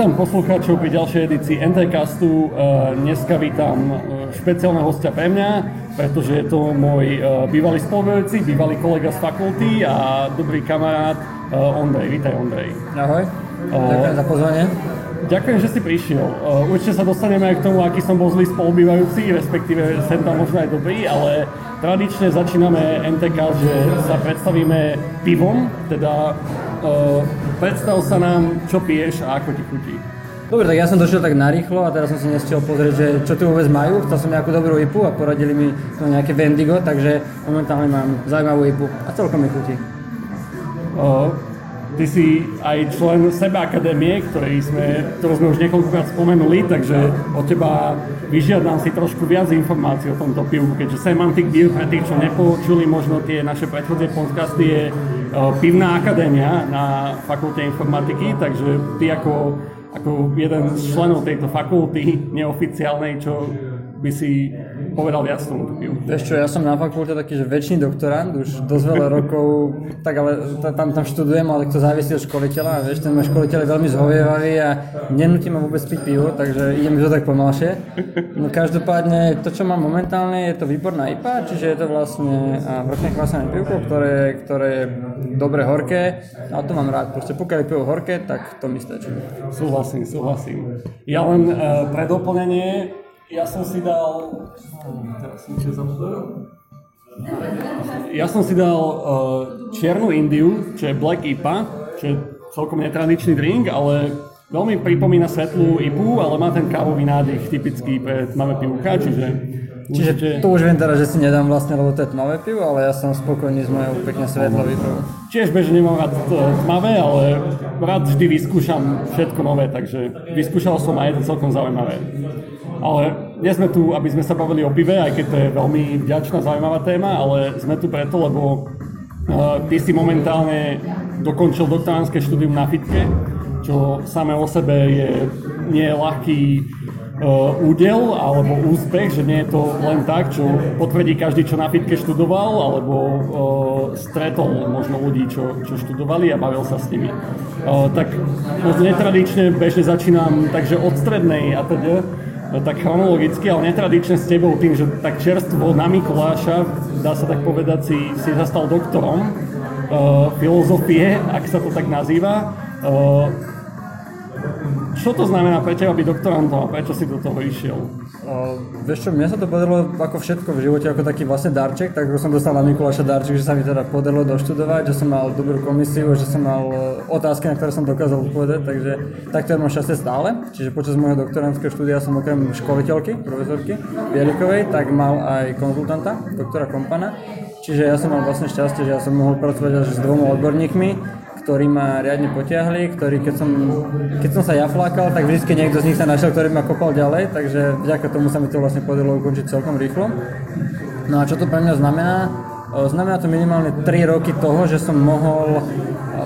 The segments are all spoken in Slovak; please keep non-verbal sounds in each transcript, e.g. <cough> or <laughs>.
Vítam poslucháčov pri ďalšej edícii NTCastu. Dneska vítam špeciálneho hostia pre mňa, pretože je to môj bývalý spolubojúci, bývalý kolega z fakulty a dobrý kamarát Ondrej. Vítaj Ondrej. Ahoj, ďakujem za pozvanie. Ďakujem, že si prišiel. Určite sa dostaneme aj k tomu, aký som bol zlý spolubývajúci, respektíve sem tam možno aj dobrý, ale tradične začíname NTK, že sa predstavíme pivom, teda predstav sa nám, čo piješ a ako ti chutí. Dobre, tak ja som došiel tak narýchlo a teraz som si nestiel pozrieť, že čo tu vôbec majú. Chcel som nejakú dobrú IPu a poradili mi to nejaké Vendigo, takže momentálne mám zaujímavú IPu a celkom mi chutí. Uh, Ty si aj člen Seba Akadémie, ktorý sme, ktorú sme už niekoľkokrát spomenuli, takže od teba vyžiadam si trošku viac informácií o tomto pivu, keďže Semantic Beer, pre tých, čo nepočuli možno tie naše predchodzie podcasty, je e, pivná akadémia na fakulte informatiky, takže ty ako, ako jeden z členov tejto fakulty neoficiálnej, čo by si povedal viac tomu pivu. Vieš čo, ja som na fakulte taký, že väčší doktorant, už dosť veľa rokov, tak ale tam, tam študujem, ale to závisí od školiteľa a vieš, ten môj školiteľ je veľmi zhovievavý a nenutí ma vôbec piť pivo, takže idem to tak pomalšie. No každopádne, to čo mám momentálne, je to výborná IPA, čiže je to vlastne vrchne kvasené pivko, ktoré, ktoré je dobre horké a to mám rád. Proste pokiaľ je pivo horké, tak to mi stačí. Súhlasím, súhlasím. Ja len uh, pre doplnenie, ja som si dal... Teraz som Ja som si dal uh, čiernu Indiu, čo je Black IPA, čo je celkom netradičný drink, ale veľmi pripomína svetlú IPu, ale má ten kávový nádych typický pre tmavé pivka, čiže Čiže určite... to už viem teraz, že si nedám vlastne, lebo to je tmavé pivo, ale ja som spokojný s mojou pekne svetlou pivou. Tiež bežne nemám rád e, tmavé, ale rád vždy vyskúšam všetko nové, takže vyskúšal som aj jedno celkom zaujímavé. Ale nie sme tu, aby sme sa bavili o pive, aj keď to je veľmi vďačná, zaujímavá téma, ale sme tu preto, lebo uh, ty si momentálne dokončil doktoránske štúdium na fitke, čo samé o sebe je nie ľahký uh, údel alebo úspech, že nie je to len tak, čo potvrdí každý, čo na fitke študoval, alebo uh, stretol možno ľudí, čo, čo študovali a bavil sa s nimi. Uh, tak možno netradične bežne začínam takže od strednej a teda tak chronologicky, ale netradične s tebou tým, že tak čerstvo na Mikuláša, dá sa tak povedať, si, si zastal doktorom uh, filozofie, ak sa to tak nazýva. Uh, čo to znamená pre teba byť doktorantom a prečo si do toho išiel? Vieš čo, mne sa to podarilo ako všetko v živote, ako taký vlastne darček, tak som dostal na Mikuláša darček, že sa mi teda podarilo doštudovať, že som mal dobrú komisiu, že som mal otázky, na ktoré som dokázal odpovedať, takže takto mám šťastie stále. Čiže počas môjho doktorantského štúdia som okrem školiteľky, profesorky Bielikovej, tak mal aj konzultanta, doktora Kompana. Čiže ja som mal vlastne šťastie, že ja som mohol pracovať až s dvoma odborníkmi, ktorí ma riadne potiahli, ktorí keď som, keď som sa ja flakal, tak vždy niekto z nich sa našiel, ktorý ma kopal ďalej, takže vďaka tomu sa mi to vlastne podarilo ukončiť celkom rýchlo. No a čo to pre mňa znamená? Znamená to minimálne 3 roky toho, že som mohol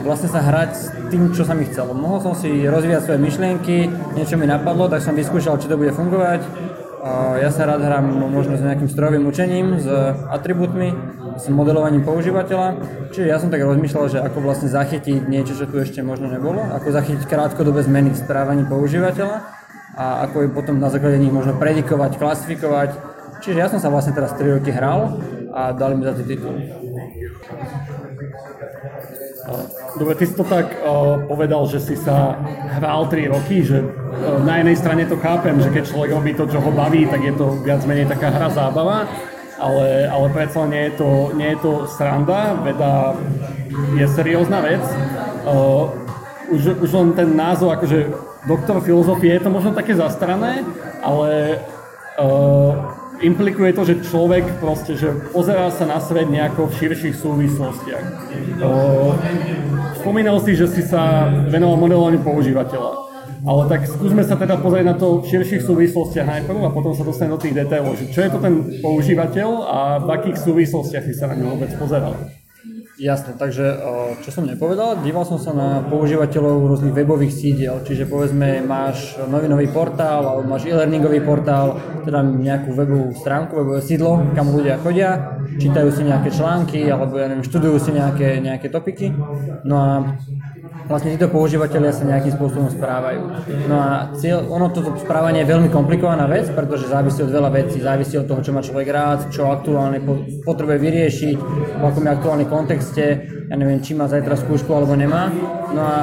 vlastne sa hrať s tým, čo sa mi chcelo. Mohol som si rozvíjať svoje myšlienky, niečo mi napadlo, tak som vyskúšal, či to bude fungovať. Ja sa rád hrám možno s nejakým strojovým učením, s atribútmi, s modelovaním používateľa. Čiže ja som tak rozmýšľal, že ako vlastne zachytiť niečo, čo tu ešte možno nebolo, ako zachytiť krátkodobé zmeny v správaní používateľa a ako je potom na základe nich možno predikovať, klasifikovať. Čiže ja som sa vlastne teraz 3 roky hral a dali mi za to titul. Dobre, ty si to tak uh, povedal, že si sa hral 3 roky, že uh, na jednej strane to chápem, že keď človek robí to, čo ho baví, tak je to viac menej taká hra zábava ale, ale predsa nie je, to, nie je to sranda, veda je seriózna vec. Uh, už, už len ten názov, akože doktor filozofie, je to možno také zastrané, ale uh, implikuje to, že človek proste, že pozerá sa na svet nejako v širších súvislostiach. Uh, spomínal si, že si sa venoval modelovaniu používateľa. Ale tak skúsme sa teda pozrieť na to v širších súvislostiach najprv a potom sa dostaneme do tých detailov, čo je to ten používateľ a v akých súvislostiach si sa na ňu vôbec pozeral. Jasne, takže čo som nepovedal, díval som sa na používateľov rôznych webových sídiel, čiže povedzme máš novinový portál alebo máš e-learningový portál, teda nejakú webovú stránku, webové sídlo, kam ľudia chodia, čítajú si nejaké články alebo ja neviem, študujú si nejaké, nejaké topiky. No a vlastne títo používateľia sa nejakým spôsobom správajú. No a cieľ, ono toto správanie je veľmi komplikovaná vec, pretože závisí od veľa vecí, závisí od toho, čo má človek rád, čo aktuálne potrebuje vyriešiť, v akom je aktuálny kontexte, ja neviem, či má zajtra skúšku alebo nemá. No a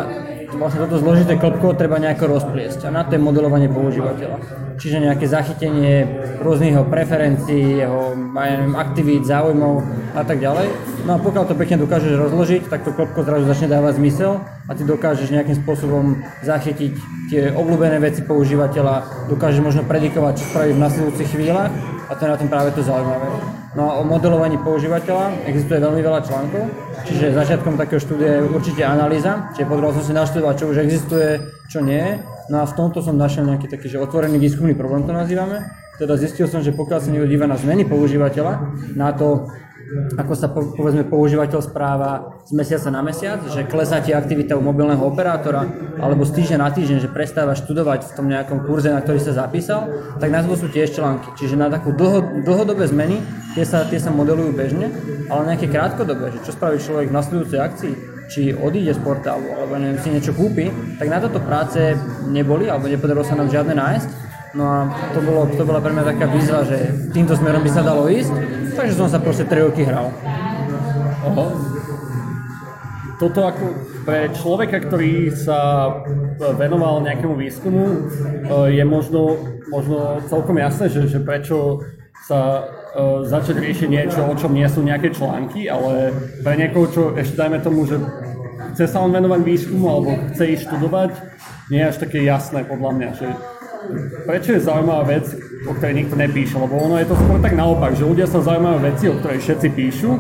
vlastne toto zložité klopko treba nejako rozpliesť a na to je modelovanie používateľa. Čiže nejaké zachytenie rôznych jeho preferencií, jeho neviem, aktivít, záujmov a tak ďalej. No a pokiaľ to pekne dokážeš rozložiť, tak to klopko zrazu začne dávať zmysel a ty dokážeš nejakým spôsobom zachytiť tie obľúbené veci používateľa, dokážeš možno predikovať, čo spraví v nasledujúcich chvíľach a to je na tom práve to zaujímavé. No a o modelovaní používateľa existuje veľmi veľa článkov, čiže začiatkom takého štúdia je určite analýza, čiže potreboval som si naštudovať, čo už existuje, čo nie. No a v tomto som našiel nejaký taký, že otvorený výskumný problém to nazývame. Teda zistil som, že pokiaľ sa niekto díva na zmeny používateľa, na to, ako sa po, povedzme používateľ správa z mesiaca na mesiac, že klesá ti aktivita u mobilného operátora, alebo z týždňa na týždeň, že prestáva študovať v tom nejakom kurze, na ktorý sa zapísal, tak to sú tiež články. Čiže na takú dlho, dlhodobé zmeny, tie sa, tie sa modelujú bežne, ale nejaké krátkodobé, že čo spraví človek v nasledujúcej akcii, či odíde z portálu, alebo neviem, si niečo kúpi, tak na toto práce neboli, alebo nepodarilo sa nám žiadne nájsť. No a to, bolo, to bola pre mňa taká výzva, že týmto smerom by sa dalo ísť, takže som sa proste 3 roky hral. Oho. Toto ako pre človeka, ktorý sa venoval nejakému výskumu, e, je možno, možno celkom jasné, že, že prečo sa uh, začať riešiť niečo, o čom nie sú nejaké články, ale pre niekoho, čo ešte dajme tomu, že chce sa on venovať výskumu alebo chce ísť študovať, nie je až také jasné podľa mňa, že prečo je zaujímavá vec, o ktorej nikto nepíše, lebo ono je to skôr tak naopak, že ľudia sa zaujímavé veci, o ktorej všetci píšu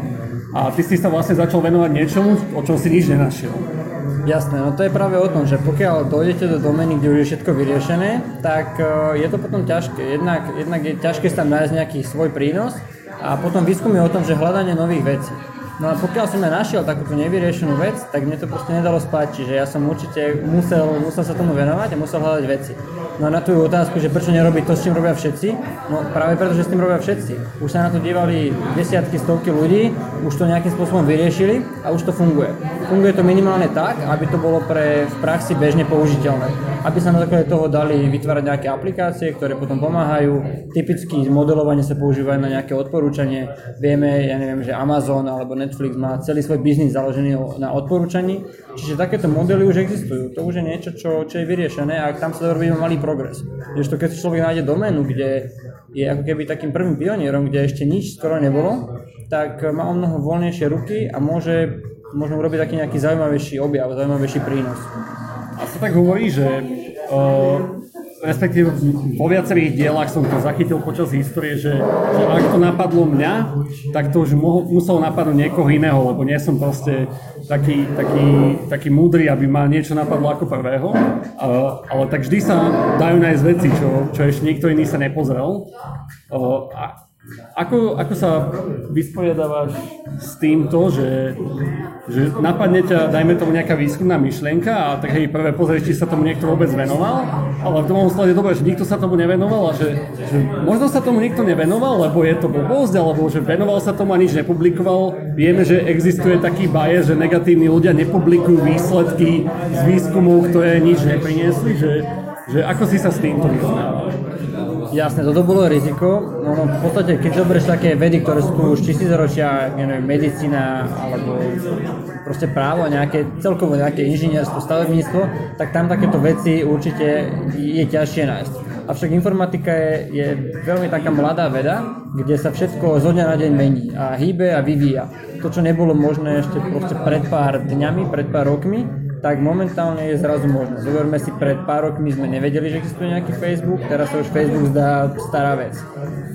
a ty si sa vlastne začal venovať niečomu, o čom si nič nenašiel. Jasné, no to je práve o tom, že pokiaľ dojdete do domény, kde už je všetko vyriešené, tak e, je to potom ťažké. Jednak, jednak je ťažké tam nájsť nejaký svoj prínos a potom výskum je o tom, že hľadanie nových vecí. No a pokiaľ som ja našiel takúto nevyriešenú vec, tak mne to proste nedalo spať, čiže ja som určite musel, musel sa tomu venovať a musel hľadať veci. No a na tú otázku, že prečo nerobiť to, s čím robia všetci, no práve preto, že s tým robia všetci. Už sa na to dívali desiatky, stovky ľudí, už to nejakým spôsobom vyriešili a už to funguje. Funguje to minimálne tak, aby to bolo pre v praxi bežne použiteľné aby sa na základe toho dali vytvárať nejaké aplikácie, ktoré potom pomáhajú. Typicky modelovanie sa používajú na nejaké odporúčanie. Vieme, ja neviem, že Amazon alebo Netflix má celý svoj biznis založený na odporúčaní, čiže takéto modely už existujú. To už je niečo, čo, čo je vyriešené a tam sa robí malý progres. to keď človek nájde doménu, kde je ako keby takým prvým pionierom, kde ešte nič skoro nebolo, tak má o mnoho voľnejšie ruky a môže možno urobiť taký nejaký zaujímavejší objav, zaujímavejší prínos. A sa tak hovorí, že uh, respektíve vo viacerých dielach som to zachytil počas histórie, že, že ak to napadlo mňa, tak to už mohol, muselo napadnúť niekoho iného, lebo nie som proste taký, taký, taký múdry, aby ma niečo napadlo ako prvého, uh, ale tak vždy sa dajú nájsť veci, čo, čo ešte niekto iný sa nepozrel. Uh, a ako, ako sa vysporiadávaš s týmto, že, že napadne ťa, dajme tomu nejaká výskumná myšlienka a tak hej, prvé pozrieš, či sa tomu niekto vôbec venoval, ale v druhom slade dobre, že nikto sa tomu nevenoval a že, že možno sa tomu nikto nevenoval, lebo je to blbosť, alebo že venoval sa tomu a nič nepublikoval. Vieme, že existuje taký baje, že negatívni ľudia nepublikujú výsledky z výskumov, ktoré nič nepriniesli, že, že ako si sa s týmto vyrovnával? Jasné, toto bolo riziko. No, no, v podstate, keď zoberieš také vedy, ktoré sú tu už tisícročia, neviem, medicína alebo proste právo, nejaké, celkovo nejaké inžinierstvo, stavebníctvo, tak tam takéto veci určite je ťažšie nájsť. Avšak informatika je, je veľmi taká mladá veda, kde sa všetko zo dňa na deň mení a hýbe a vyvíja. To, čo nebolo možné ešte pred pár dňami, pred pár rokmi, tak momentálne je zrazu možné. Zoberme si, pred pár rokmi sme nevedeli, že existuje nejaký Facebook, teraz sa už Facebook zdá stará vec.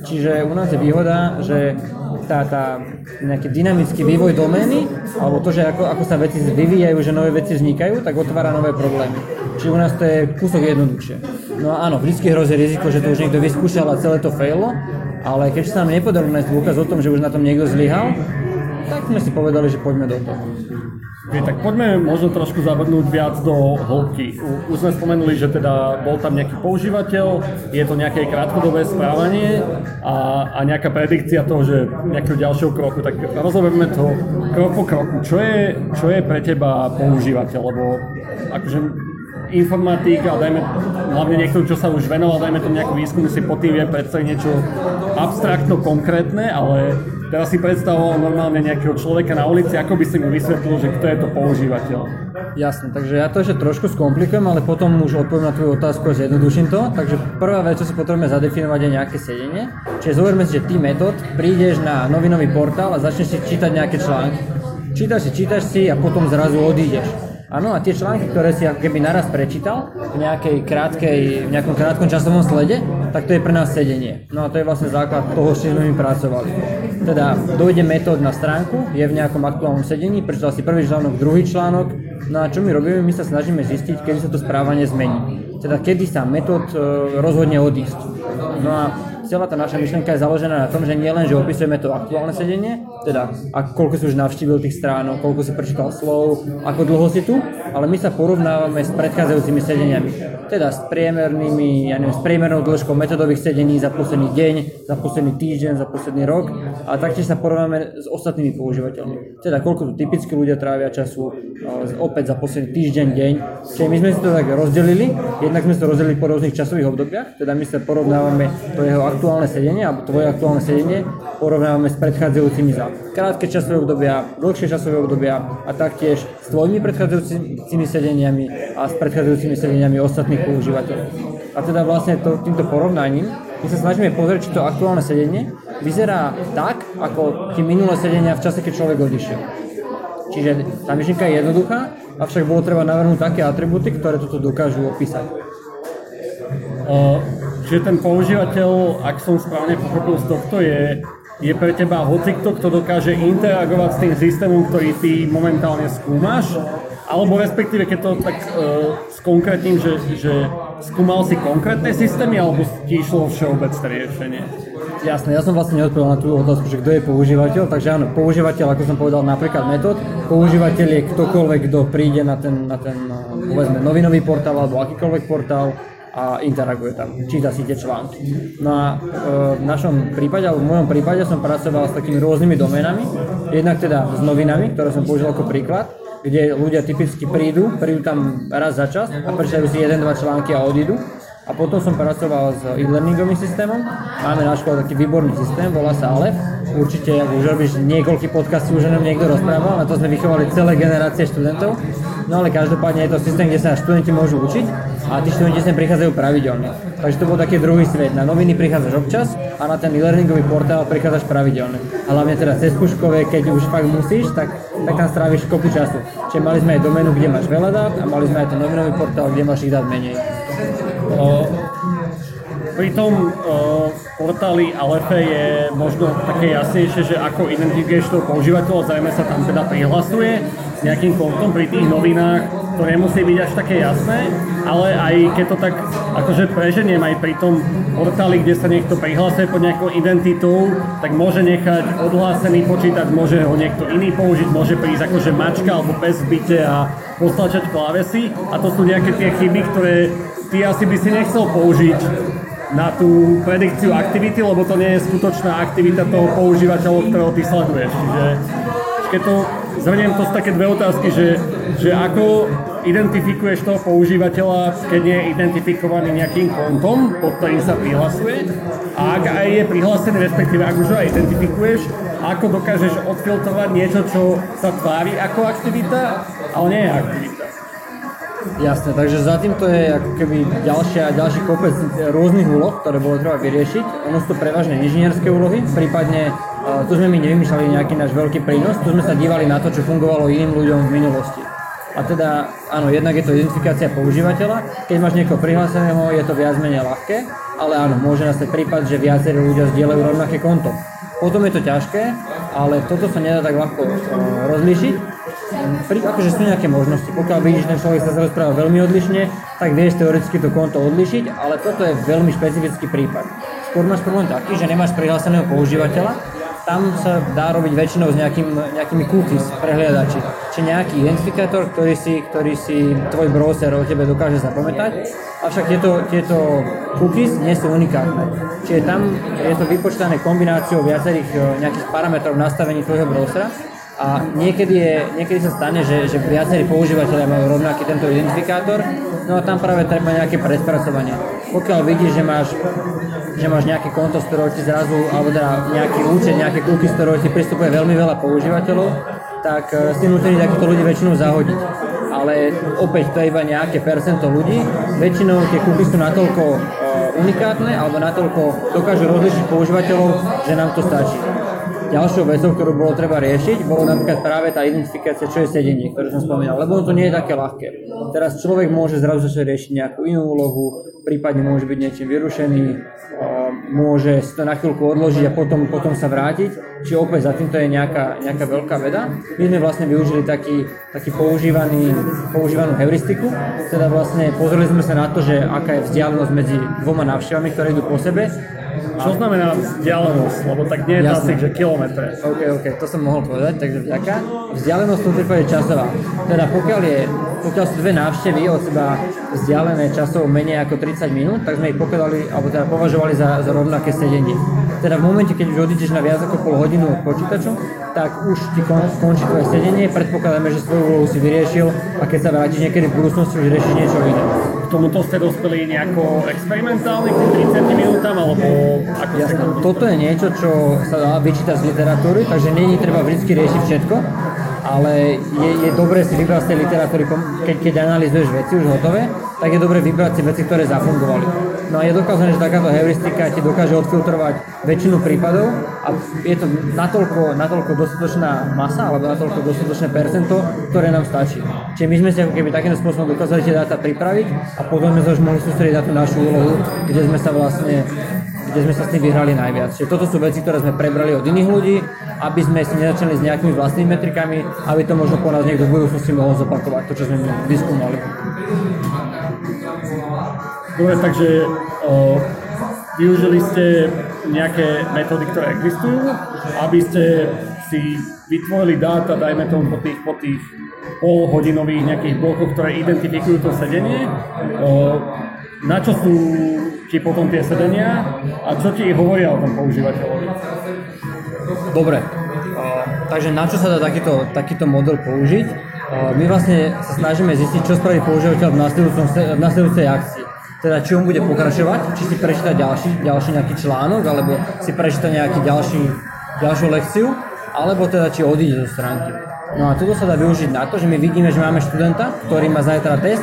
Čiže u nás je výhoda, že tá, tá nejaký dynamický vývoj domény, alebo to, že ako, ako sa veci vyvíjajú, že nové veci vznikajú, tak otvára nové problémy. Čiže u nás to je kúsok jednoduchšie. No áno, vždy hrozí riziko, že to už niekto vyskúšal a celé to failo, ale keď sa nám nepodarilo nájsť dôkaz o tom, že už na tom niekto zlyhal, tak sme si povedali, že poďme do toho. Okay, tak poďme možno trošku zavrnúť viac do hĺbky. Už sme spomenuli, že teda bol tam nejaký používateľ, je to nejaké krátkodobé správanie a, a nejaká predikcia toho, že nejakého ďalšieho kroku. Tak rozoberieme to krok po kroku. Čo je, čo je pre teba používateľ? Lebo akože informatika, dajme, hlavne niekto, čo sa už venoval, dajme tomu nejakú výskumu, si pod tým vie predstaviť niečo abstraktno konkrétne, ale Teraz si predstavoval normálne nejakého človeka na ulici, ako by si mu vysvetlil, že kto je to používateľ. Jasne, takže ja to ešte trošku skomplikujem, ale potom už odpoviem na tvoju otázku a zjednoduším to. Takže prvá vec, čo si potrebujeme zadefinovať, je nejaké sedenie. Čiže zoberme si, že ty metód, prídeš na novinový portál a začneš si čítať nejaké články. Čítaš si, čítaš si a potom zrazu odídeš Áno, a tie články, ktoré si ako keby naraz prečítal v, nejakej krátkej, v nejakom krátkom časovom slede, tak to je pre nás sedenie. No a to je vlastne základ toho, s čím sme my pracovali. Teda dojde metód na stránku, je v nejakom aktuálnom sedení, prečítal si prvý článok, druhý článok, no a čo my robíme? My sa snažíme zistiť, kedy sa to správanie zmení. Teda kedy sa metód e, rozhodne odísť. No a celá tá naša myšlienka je založená na tom, že nie len, že opisujeme to aktuálne sedenie, teda a koľko si už navštívil tých stránok, koľko si prečítal slov, ako dlho si tu, ale my sa porovnávame s predchádzajúcimi sedeniami. Teda s priemernými, ja neviem, s priemernou dĺžkou metodových sedení za posledný deň, za posledný týždeň, za posledný rok a taktiež sa porovnáme s ostatnými používateľmi. Teda koľko tu typicky ľudia trávia času, opäť za posledný týždeň, deň. Čiže my sme si to tak rozdelili, jednak sme si to rozdelili po rôznych časových obdobiach, teda my sa porovnávame to jeho aktuálne sedenie, alebo tvoje aktuálne sedenie, porovnávame s predchádzajúcimi za krátke časové obdobia, dlhšie časové obdobia a taktiež s tvojimi predchádzajúcimi sedeniami a s predchádzajúcimi sedeniami ostatných používateľov. A teda vlastne to, týmto porovnaním my sa snažíme pozrieť, či to aktuálne sedenie vyzerá tak, ako tie minulé sedenia v čase, keď človek odišiel. Čiže tá myšlienka je jednoduchá, avšak bolo treba navrhnúť také atributy, ktoré toto dokážu opísať. Uh, čiže ten používateľ, ak som správne pochopil z tohto, je je pre teba hocikto, kto dokáže interagovať s tým systémom, ktorý ty momentálne skúmaš, alebo respektíve, keď to tak uh, skonkrétnym, že, že skúmal si konkrétne systémy, alebo ti išlo všeobecné riešenie? Jasné, ja som vlastne neodpovedal na tú otázku, že kto je používateľ, takže áno, používateľ, ako som povedal, napríklad metód, používateľ je ktokoľvek, kto príde na ten, na ten povedzme, novinový portál alebo akýkoľvek portál, a interaguje tam, číta si tie články. No a e, v našom prípade, alebo v mojom prípade som pracoval s takými rôznymi doménami, jednak teda s novinami, ktoré som použil ako príklad, kde ľudia typicky prídu, prídu tam raz za čas a prečítajú si jeden, dva články a odídu. A potom som pracoval s e-learningovým systémom. Máme na škole taký výborný systém, volá sa Alef. Určite, ak už robíš niekoľký podcasty, už o niekto rozprával, na to sme vychovali celé generácie študentov. No ale každopádne je to systém, kde sa študenti môžu učiť a tí študenti sem prichádzajú pravidelne. Takže to bol taký druhý svet. Na noviny prichádzaš občas a na ten e-learningový portál prichádzaš pravidelne. A hlavne teda cez skúškové, keď už fakt musíš, tak, tak tam stráviš kopu času. Čiže mali sme aj doménu, kde máš veľa dát a mali sme aj ten novinový portál, kde máš ich dát menej. Uh, pri tom uh, portáli Alefe je možno také jasnejšie, že ako identifikuješ toho používateľa, zrejme sa tam teda prihlasuje nejakým kontom pri tých novinách, to nemusí byť až také jasné, ale aj keď to tak akože preženiem aj pri tom portáli, kde sa niekto prihlasuje pod nejakou identitou, tak môže nechať odhlásený počítač, môže ho niekto iný použiť, môže prísť akože mačka alebo pes v byte a postlačať klávesy. A to sú nejaké tie chyby, ktoré ty asi by si nechcel použiť na tú predikciu aktivity, lebo to nie je skutočná aktivita toho používateľa, ktorého ty sleduješ. Čiže keď to zhrniem, to sú také dve otázky, že, že ako identifikuješ toho používateľa, keď nie je identifikovaný nejakým kontom, pod ktorým sa prihlasuje a ak aj je prihlásený, respektíve ak už ho aj identifikuješ, ako dokážeš odfiltrovať niečo, čo sa tvári ako aktivita, ale nie je aktivita. Jasné, takže za týmto je ako keby ďalšia, ďalší kopec rôznych úloh, ktoré bolo treba vyriešiť. Ono sú to prevažne inžinierské úlohy, prípadne tu sme my nevymýšľali nejaký náš veľký prínos, tu sme sa dívali na to, čo fungovalo iným ľuďom v minulosti. A teda, áno, jednak je to identifikácia používateľa. Keď máš niekoho prihláseného, je to viac menej ľahké, ale áno, môže nastať prípad, že viacerí ľudia zdieľajú rovnaké konto. Potom je to ťažké, ale toto sa nedá tak ľahko rozlíšiť pri, akože sú nejaké možnosti. Pokiaľ vidíš, že ten človek sa rozpráva veľmi odlišne, tak vieš teoreticky to konto odlišiť, ale toto je veľmi špecifický prípad. Skôr máš problém taký, že nemáš prihláseného používateľa, tam sa dá robiť väčšinou s nejakým, nejakými cookies, prehliadači. Či nejaký identifikátor, ktorý si, ktorý si tvoj browser o tebe dokáže zapamätať. Avšak tieto, tieto cookies nie sú unikátne. Čiže tam je to vypočítané kombináciou viacerých e, nejakých parametrov nastavení tvojho browsera a niekedy, je, niekedy sa stane, že, že viacerí používateľia majú rovnaký tento identifikátor, no a tam práve treba nejaké predpracovanie. Pokiaľ vidíš, že máš, že máš nejaké konto, z ktorého ti zrazu, alebo teda nejaký účet, nejaké cookies, z ktorého ti pristupuje veľmi veľa používateľov, tak e, si nutení takýchto ľudí väčšinou zahodiť. Ale opäť to je iba nejaké percento ľudí. Väčšinou tie cookies sú natoľko uh, unikátne alebo natoľko dokážu rozlišiť používateľov, že nám to stačí. Ďalšou vecou, ktorú bolo treba riešiť, bolo napríklad práve tá identifikácia, čo je sedenie, ktoré som spomínal, lebo to nie je také ľahké. Teraz človek môže zrazu začať riešiť nejakú inú úlohu, prípadne môže byť niečím vyrušený, môže si to na chvíľku odložiť a potom, potom sa vrátiť. Čiže opäť za týmto je nejaká, nejaká veľká veda. My sme vlastne využili taký, taký používaný, používanú heuristiku, teda vlastne pozreli sme sa na to, že aká je vzdialenosť medzi dvoma návštevami, ktoré idú po sebe čo znamená vzdialenosť? Lebo tak nie je to asi, že kilometre. OK, OK, to som mohol povedať, takže vďaka. Vzdialenosť v prípade časová. Teda pokiaľ, je, pokiaľ sú dve návštevy od seba vzdialené časov menej ako 30 minút, tak sme ich pokladali, alebo teda považovali za, za rovnaké sedenie. Teda v momente, keď už odídeš na viac ako pol hodinu od počítaču, tak už ti kon, končí tvoje sedenie, predpokladáme, že svoju úlohu si vyriešil a keď sa vrátiš niekedy v budúcnosti, už riešiš niečo iné. K tomuto ste dospeli nejako experimentálne k 30 minútam, alebo ako Jasné. Toto je niečo, čo sa dá vyčítať z literatúry, takže není treba vždy riešiť všetko, ale je, je dobré si vybrať z tej literatúry, keď, keď analizuješ veci už hotové, tak je dobré vybrať si veci, ktoré zafungovali. No a je dokázané, že takáto heuristika ti dokáže odfiltrovať väčšinu prípadov a je to natoľko, natoľko dostatočná masa alebo natoľko dostatočné percento, ktoré nám stačí. Čiže my sme si ako keby takýmto spôsobom dokázali tie dáta pripraviť a potom sme sa už mohli sústrediť na tú našu úlohu, kde sme sa vlastne kde sme sa s tým vyhrali najviac. Čiže toto sú veci, ktoré sme prebrali od iných ľudí, aby sme si nezačali s nejakými vlastnými metrikami, aby to možno po nás niekto v budúcnosti mohol zopakovať, to, čo sme vyskúmali. Dobre, takže o, využili ste nejaké metódy, ktoré existujú, aby ste si vytvorili dáta, dajme tomu po tých, po tých polhodinových nejakých blokoch, ktoré identifikujú to sedenie. O, na čo sú ti potom tie sedenia a čo ti hovoria o tom používateľovi? Dobre, takže na čo sa dá takýto, takýto model použiť? My vlastne sa snažíme zistiť, čo spraví používateľ v nasledujúcej akcii. Teda či on bude pokračovať, či si prečíta ďalší, ďalší nejaký článok, alebo si prečíta nejaký ďalší, ďalšiu lekciu, alebo teda či odíde zo stránky. No a toto sa dá využiť na to, že my vidíme, že máme študenta, ktorý má zajtra test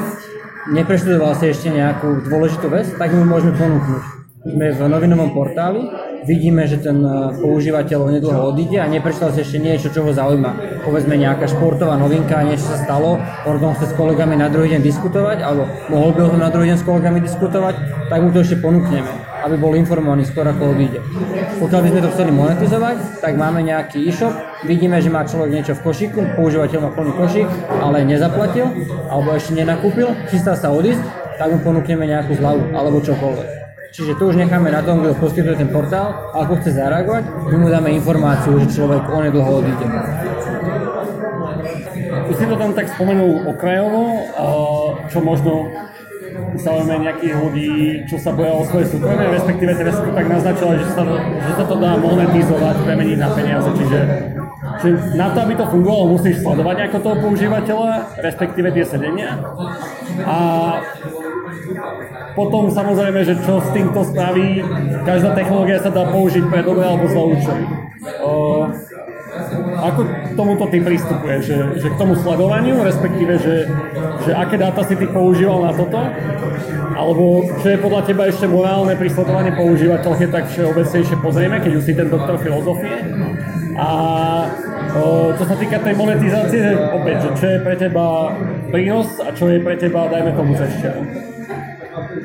nepreštudoval si ešte nejakú dôležitú vec, tak mu môžeme ponúknuť. Sme v novinovom portáli, vidíme, že ten e, používateľ nedlho odíde a neprečítal si ešte niečo, čo ho zaujíma. Povedzme nejaká športová novinka, niečo sa stalo, on tom chce s kolegami na druhý deň diskutovať, alebo mohol by o tom na druhý deň s kolegami diskutovať, tak mu to ešte ponúkneme, aby bol informovaný skôr ako odíde. Pokiaľ by sme to chceli monetizovať, tak máme nejaký e-shop, vidíme, že má človek niečo v košíku, používateľ má plný košík, ale nezaplatil, alebo ešte nenakúpil, chystá sa odísť, tak mu ponúkneme nejakú zľavu, alebo čokoľvek. Čiže to už necháme na tom, kto poskytuje ten portál a ako chce zareagovať, my mu dáme informáciu, že človek onedlho odíde. Ty si to tam tak spomenul okrajovo, čo možno zaujíma nejakých ľudí, čo sa boja o svoje súkromie, respektíve teraz to tak naznačila, že sa, že sa to dá monetizovať, premeniť na peniaze, čiže, čiže na to, aby to fungovalo, musíš sledovať nejako toho používateľa, respektíve tie sedenia. A potom samozrejme, že čo s týmto spraví, každá technológia sa dá použiť pre dobré alebo zlé účely. Ako k tomuto ty pristupuje, že, že k tomu sledovaniu, respektíve, že, že aké dáta si ty používal na toto, alebo čo je podľa teba ešte morálne pri sledovaní používateľov, keď tak všeobecnejšie pozrieme, keď už si ten doktor filozofie. A o, čo sa týka tej monetizácie, opäť, že čo je pre teba prínos a čo je pre teba, dajme tomu, zešťa.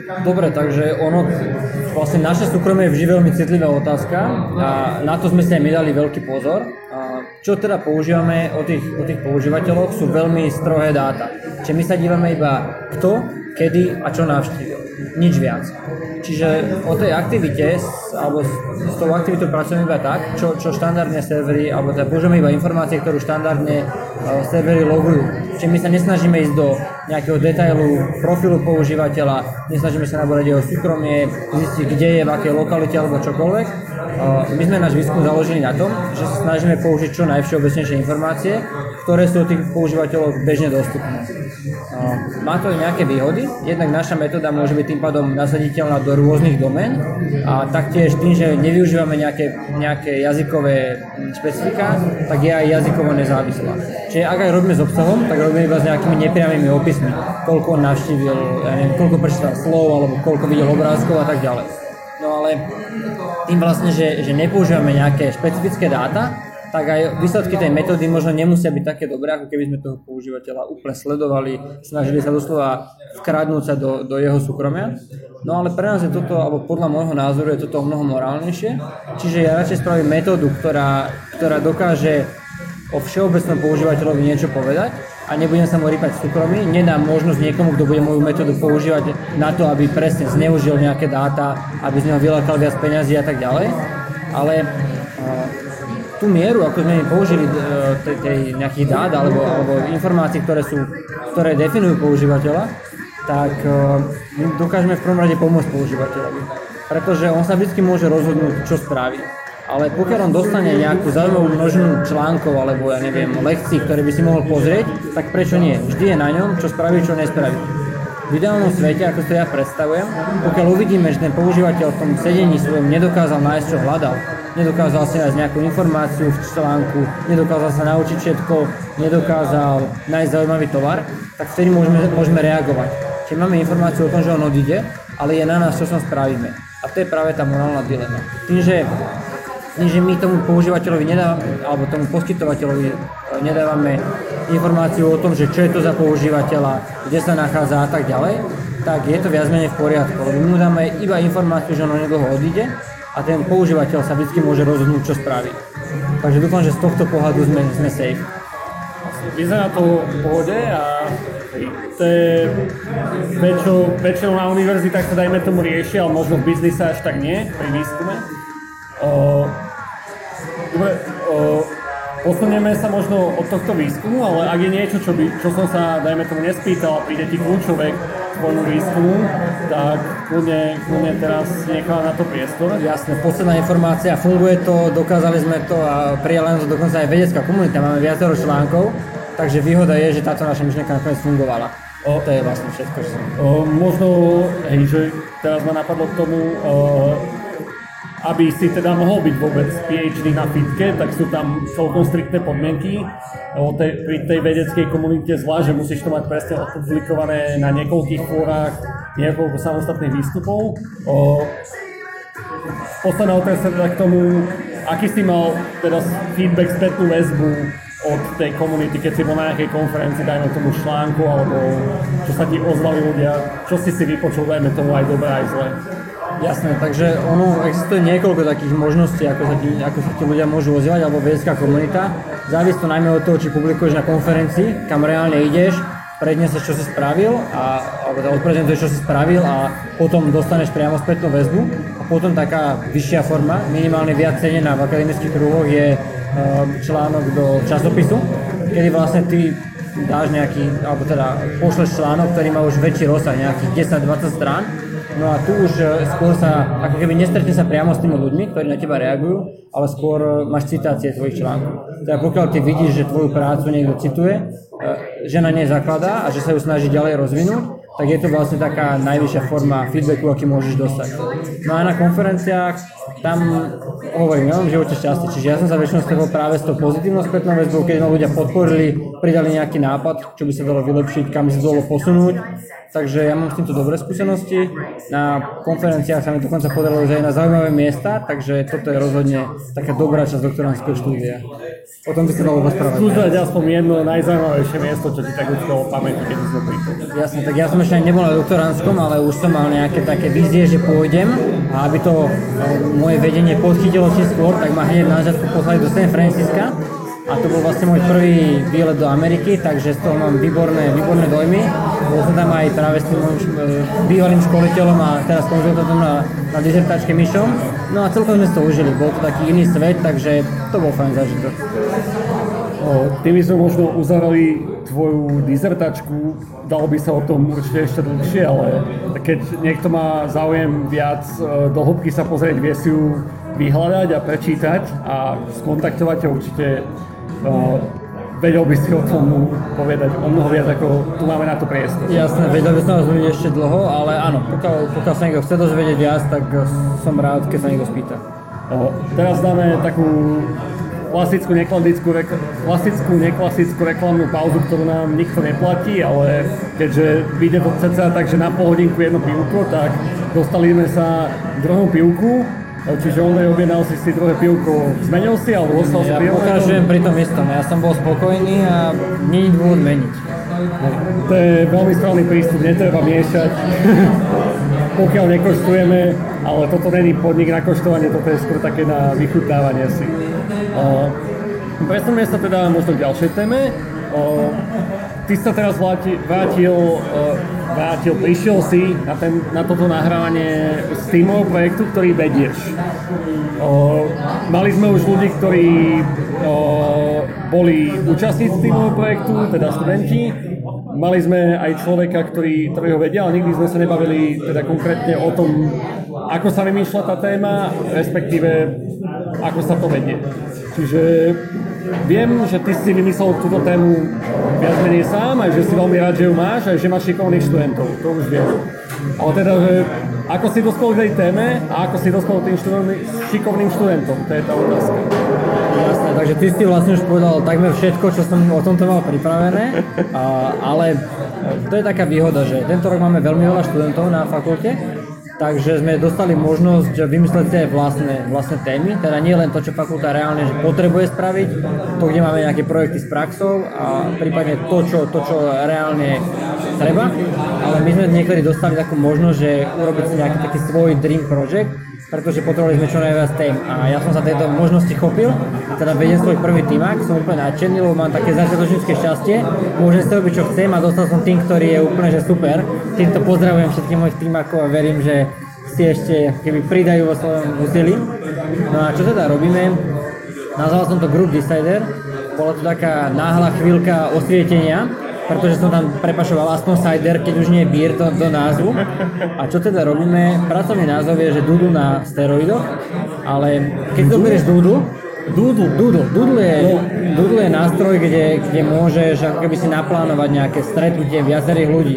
Dobre, takže ono, vlastne naše súkromie je vždy veľmi citlivá otázka a na to sme si aj my dali veľký pozor. A čo teda používame o tých, o tých používateľoch sú veľmi strohé dáta. Čiže my sa dívame iba kto, kedy a čo navštívil. nič viac. Čiže o tej aktivite, alebo s, tou aktivitou pracujeme iba tak, čo, čo štandardne servery, alebo teda použijeme iba informácie, ktorú štandardne uh, servery logujú. Čiže my sa nesnažíme ísť do nejakého detailu profilu používateľa, nesnažíme sa naborať jeho súkromie, zistiť, kde je, v akej lokalite alebo čokoľvek. Uh, my sme náš výskum založili na tom, že sa snažíme použiť čo najvšeobecnejšie informácie, ktoré sú od tých používateľov bežne dostupné. Má to aj nejaké výhody, jednak naša metóda môže byť tým pádom nasaditeľná do rôznych domén a taktiež tým, že nevyužívame nejaké, nejaké jazykové špecifika, tak je aj jazykovo nezávislá. Čiže ak aj robíme s obsahom, tak robíme iba s nejakými nepriamými opismi, koľko on navštívil, ja neviem, koľko prečítal slov, alebo koľko videl obrázkov a tak ďalej. No ale tým vlastne, že, že nepoužívame nejaké špecifické dáta, tak aj výsledky tej metódy možno nemusia byť také dobré, ako keby sme toho používateľa úplne sledovali, snažili sa doslova vkradnúť sa do, do jeho súkromia. No ale pre nás je toto, alebo podľa môjho názoru je toto mnoho morálnejšie. Čiže ja radšej spravím metódu, ktorá, ktorá dokáže o všeobecnom používateľovi niečo povedať a nebudem sa mu rýpať súkromí, nedám možnosť niekomu, kto bude moju metódu používať na to, aby presne zneužil nejaké dáta, aby z neho vylákal viac peňazí a tak ďalej. Ale tú mieru, ako sme použili e, nejakých dát alebo, alebo informácií, ktoré, sú, ktoré definujú používateľa, tak e, my dokážeme v prvom rade pomôcť používateľovi. Pretože on sa vždy môže rozhodnúť, čo spraví. Ale pokiaľ on dostane nejakú zaujímavú množinu článkov alebo ja neviem, lekcií, ktoré by si mohol pozrieť, tak prečo nie? Vždy je na ňom, čo spraví, čo nespraví v ideálnom svete, ako to ja predstavujem, pokiaľ uvidíme, že ten používateľ v tom sedení svojom nedokázal nájsť, čo hľadal, nedokázal si nájsť nejakú informáciu v článku, nedokázal sa naučiť všetko, nedokázal nájsť zaujímavý tovar, tak vtedy môžeme, môžeme reagovať. Čiže máme informáciu o tom, že on odíde, ale je na nás, čo som spravíme. A to je práve tá morálna dilema. Tým, že že my tomu používateľovi nedávame, alebo tomu poskytovateľovi e, nedávame informáciu o tom, že čo je to za používateľa, kde sa nachádza a tak ďalej, tak je to viac menej v poriadku. Lebo my mu dáme iba informáciu, že on nedlho odíde a ten používateľ sa vždy môže rozhodnúť, čo spraví. Takže dúfam, že z tohto pohľadu sme, sme safe. Vyzerá to v pohode a to je väčšinou, väčšinou na univerzitách sa dajme tomu riešia, ale možno v biznise až tak nie, pri výskume. Dobre, o, posunieme sa možno od tohto výskumu, ale ak je niečo, čo, by, čo som sa, dajme tomu, nespýtal a príde ti kľúčové k tvojmu výskumu, tak kľudne, kľudne teraz nechám na to priestor. Jasne, posledná informácia, funguje to, dokázali sme to a prijala to dokonca aj vedecká komunita, máme viacero článkov, takže výhoda je, že táto naša myšlienka nakoniec fungovala. O, to je vlastne všetko, čo som... O, možno, hej, že teraz ma napadlo k tomu, o, aby si teda mohol byť vôbec PhD na fitke, tak sú tam celkom striktné podmienky. Tej, pri tej vedeckej komunite zvlášť, že musíš to mať presne odpublikované na niekoľkých fórach, niekoľko samostatných výstupov. O, posledná otázka teda k tomu, aký si mal teda feedback, spätnú väzbu od tej komunity, keď si bol na nejakej konferencii, dajme tomu článku, alebo čo sa ti ozvali ľudia, čo si si vypočul, dajme tomu aj dobré, aj zle. Jasné, takže ono existuje niekoľko takých možností, ako sa ti, ako sa ti ľudia môžu ozývať, alebo vedecká komunita. Závisí to najmä od toho, či publikuješ na konferencii, kam reálne ideš, predneseš, čo si spravil, a, alebo teda odprezentuješ, čo si spravil a potom dostaneš priamo spätnú väzbu. A potom taká vyššia forma, minimálne viac cenená v akademických kruhoch je uh, článok do časopisu, kedy vlastne ty dáš nejaký, alebo teda pošleš článok, ktorý má už väčší rozsah, nejakých 10-20 strán No a tu už e, skôr sa, ako keby nestretne sa priamo s tými ľuďmi, ktorí na teba reagujú, ale skôr e, máš citácie tvojich článkov. Teda pokiaľ ty vidíš, že tvoju prácu niekto cituje, e, že na nej zakladá a že sa ju snaží ďalej rozvinúť, tak je to vlastne taká najvyššia forma feedbacku, aký môžeš dostať. No a na konferenciách tam hovorím, ja mám živote šťastie, čiže ja som sa väčšinou stretol práve s tou pozitívnou spätnou väzbou, keď ma ľudia podporili, pridali nejaký nápad, čo by sa dalo vylepšiť, kam by sa dalo posunúť takže ja mám s týmto dobré skúsenosti. Na konferenciách sa mi dokonca podarilo ísť aj na zaujímavé miesta, takže toto je rozhodne taká dobrá časť doktorandského štúdia. O tom by sa dalo rozprávať. Skúsať aspoň jedno najzaujímavejšie miesto, čo ti tak utkalo pamäti, keď sme prišli. Jasne, tak ja som ešte nebol na doktorandskom, ale už som mal nejaké také vízie, že pôjdem a aby to e, moje vedenie podchytilo či skôr, tak ma hneď na začiatku poslali do San Francisca a to bol vlastne môj prvý výlet do Ameriky, takže z toho mám výborné, výborné dojmy bol som tam aj práve s tým môjim bývalým školiteľom a teraz konzultantom na, na dizertačke Myšom. No a celkom sme si to užili, bol to taký iný svet, takže to bol fajn zážitok. Ty by sme možno uzavrali tvoju dizertačku, dalo by sa o tom určite ešte dlhšie, ale keď niekto má záujem viac e, do hĺbky sa pozrieť, vie si ju vyhľadať a prečítať a skontaktovať ťa určite uh, vedel by si o tom povedať o mnoho viac, ako tu máme na to priestor. Jasné, vedel by som vás ešte dlho, ale áno, pokiaľ, pokiaľ sa niekto chce dozvedieť viac, tak som rád, keď sa niekto spýta. Uh, teraz dáme takú klasickú, neklasickú, klasickú, neklasickú reklamnú pauzu, ktorú nám nikto neplatí, ale keďže vyjde to cca takže na pol hodinku jedno pivko, tak dostali sme sa k druhému pivku, Čiže on objednal si si druhé pivko, zmenil si alebo ostal si Ja pokračujem pri tom istom, ja som bol spokojný a nie je dôvod meniť. To je veľmi správny prístup, netreba miešať, <laughs> pokiaľ nekoštujeme, ale toto není podnik na koštovanie, toto je skôr také na vychutnávanie si. Presuneme sa teda možno k ďalšej téme. Ty sa teraz vrátil, vrátil, prišiel si na, ten, na toto nahrávanie z týmového projektu, ktorý vedieš. Mali sme už ľudí, ktorí boli účastníci týmového projektu, teda študenti. Mali sme aj človeka, ktorý, ktorý ho vedia, ale nikdy sme sa nebavili teda konkrétne o tom, ako sa vymýšľa tá téma, respektíve ako sa to vedie. Čiže viem, že ty si vymyslel túto tému viac menej sám, aj že si veľmi rád, že ju máš, aj že máš šikovných študentov, to už viem. Ale teda, že ako si dospel k tej téme a ako si dospel tým šikovným študentom, to je tá otázka. Jasné, takže ty si vlastne už povedal takmer všetko, čo som o tomto mal pripravené, a, ale to je taká výhoda, že tento rok máme veľmi veľa študentov na fakulte, Takže sme dostali možnosť vymysleť aj vlastné, vlastné témy, teda nie len to, čo fakulta reálne že potrebuje spraviť, to, kde máme nejaké projekty s praxou a prípadne to, čo, to, čo reálne treba, ale my sme niekedy dostali takú možnosť, že urobiť si nejaký taký svoj dream project, pretože potrebovali sme čo najviac tém. A ja som sa tejto možnosti chopil, teda vedem svoj prvý týmak, som úplne nadšený, lebo mám také začiatočnícke šťastie, môžem si robiť čo chcem a dostal som tým, ktorý je úplne že super. Týmto pozdravujem všetkých mojich týmakov a verím, že si ešte keby pridajú vo svojom úsilí. No a čo teda robíme? Nazval som to Group Decider, bola to taká náhla chvíľka osvietenia, pretože som tam prepašoval aspoň cider, keď už nie je beer do, do názvu. A čo teda robíme? Pracovný názov je, že Dudu na steroidoch, ale keď to berieš Dudu, Doodle. Doodle. Doodle je, Doodle je nástroj, kde, kde môžeš ako keby si naplánovať nejaké stretnutie viacerých ľudí.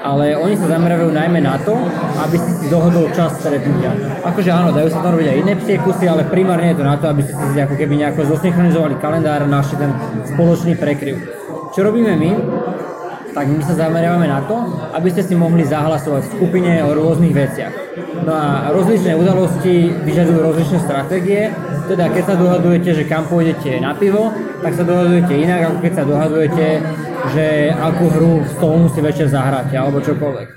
Ale oni sa zamerajú najmä na to, aby si si dohodol čas stretnutia. Akože áno, dajú sa tam robiť aj iné psie kusy, ale primárne je to na to, aby ste si ako keby nejako zosynchronizovali kalendár a našli ten spoločný prekryv. Čo robíme my? Tak my sa zameriavame na to, aby ste si mohli zahlasovať v skupine o rôznych veciach. No a rozličné udalosti vyžadujú rozličné stratégie, teda keď sa dohadujete, že kam pôjdete na pivo, tak sa dohadujete inak, ako keď sa dohadujete, že akú hru z toho musí večer zahrať, alebo čokoľvek.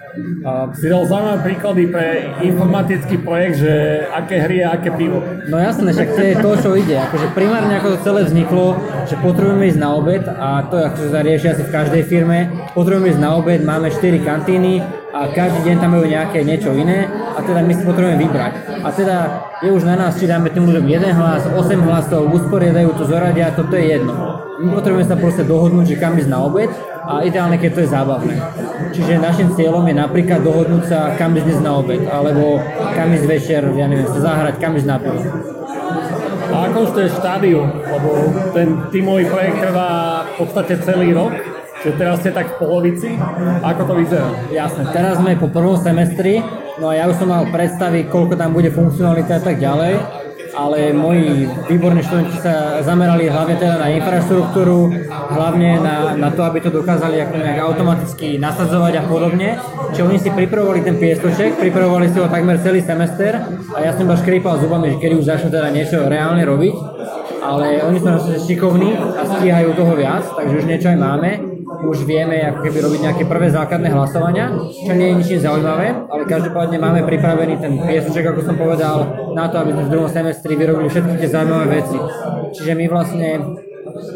A si dal zaujímavé príklady pre informatický projekt, že aké hry a aké pivo. No jasné, však to je to, čo ide. Akože primárne ako to celé vzniklo, že potrebujeme ísť na obed a to akože sa rieši asi v každej firme. Potrebujeme ísť na obed, máme 4 kantíny a každý deň tam majú nejaké niečo iné a teda my si potrebujeme vybrať. A teda je už na nás, či dáme tým ľuďom jeden hlas, 8 hlasov, usporiadajú to, zoradia, toto je jedno. My potrebujeme sa proste dohodnúť, že kam ísť na obed a ideálne, keď to je zábavné. Čiže našim cieľom je napríklad dohodnúť sa, kam ísť na obed, alebo kam ísť večer, ja neviem, sa zahrať, kam ísť na pivo. A ako už to je štádium, lebo ten tímový projekt trvá v podstate celý rok, Čiže teraz ste tak v polovici, ako to vyzerá? Jasne, teraz sme po prvom semestri, no a ja už som mal predstaviť, koľko tam bude funkcionalita a tak ďalej ale moji výborní študenti sa zamerali hlavne teda na infraštruktúru, hlavne na, na to, aby to dokázali ako nejak automaticky nasadzovať a podobne. Čiže oni si pripravovali ten piestoček, pripravovali si ho takmer celý semester a ja som iba škrípal zubami, že kedy už začnú teda niečo reálne robiť, ale oni sú šikovní a stíhajú toho viac, takže už niečo aj máme už vieme ako keby robiť nejaké prvé základné hlasovania, čo nie je ničím zaujímavé, ale každopádne máme pripravený ten piesoček, ako som povedal, na to, aby sme v druhom semestri vyrobili všetky tie zaujímavé veci. Čiže my vlastne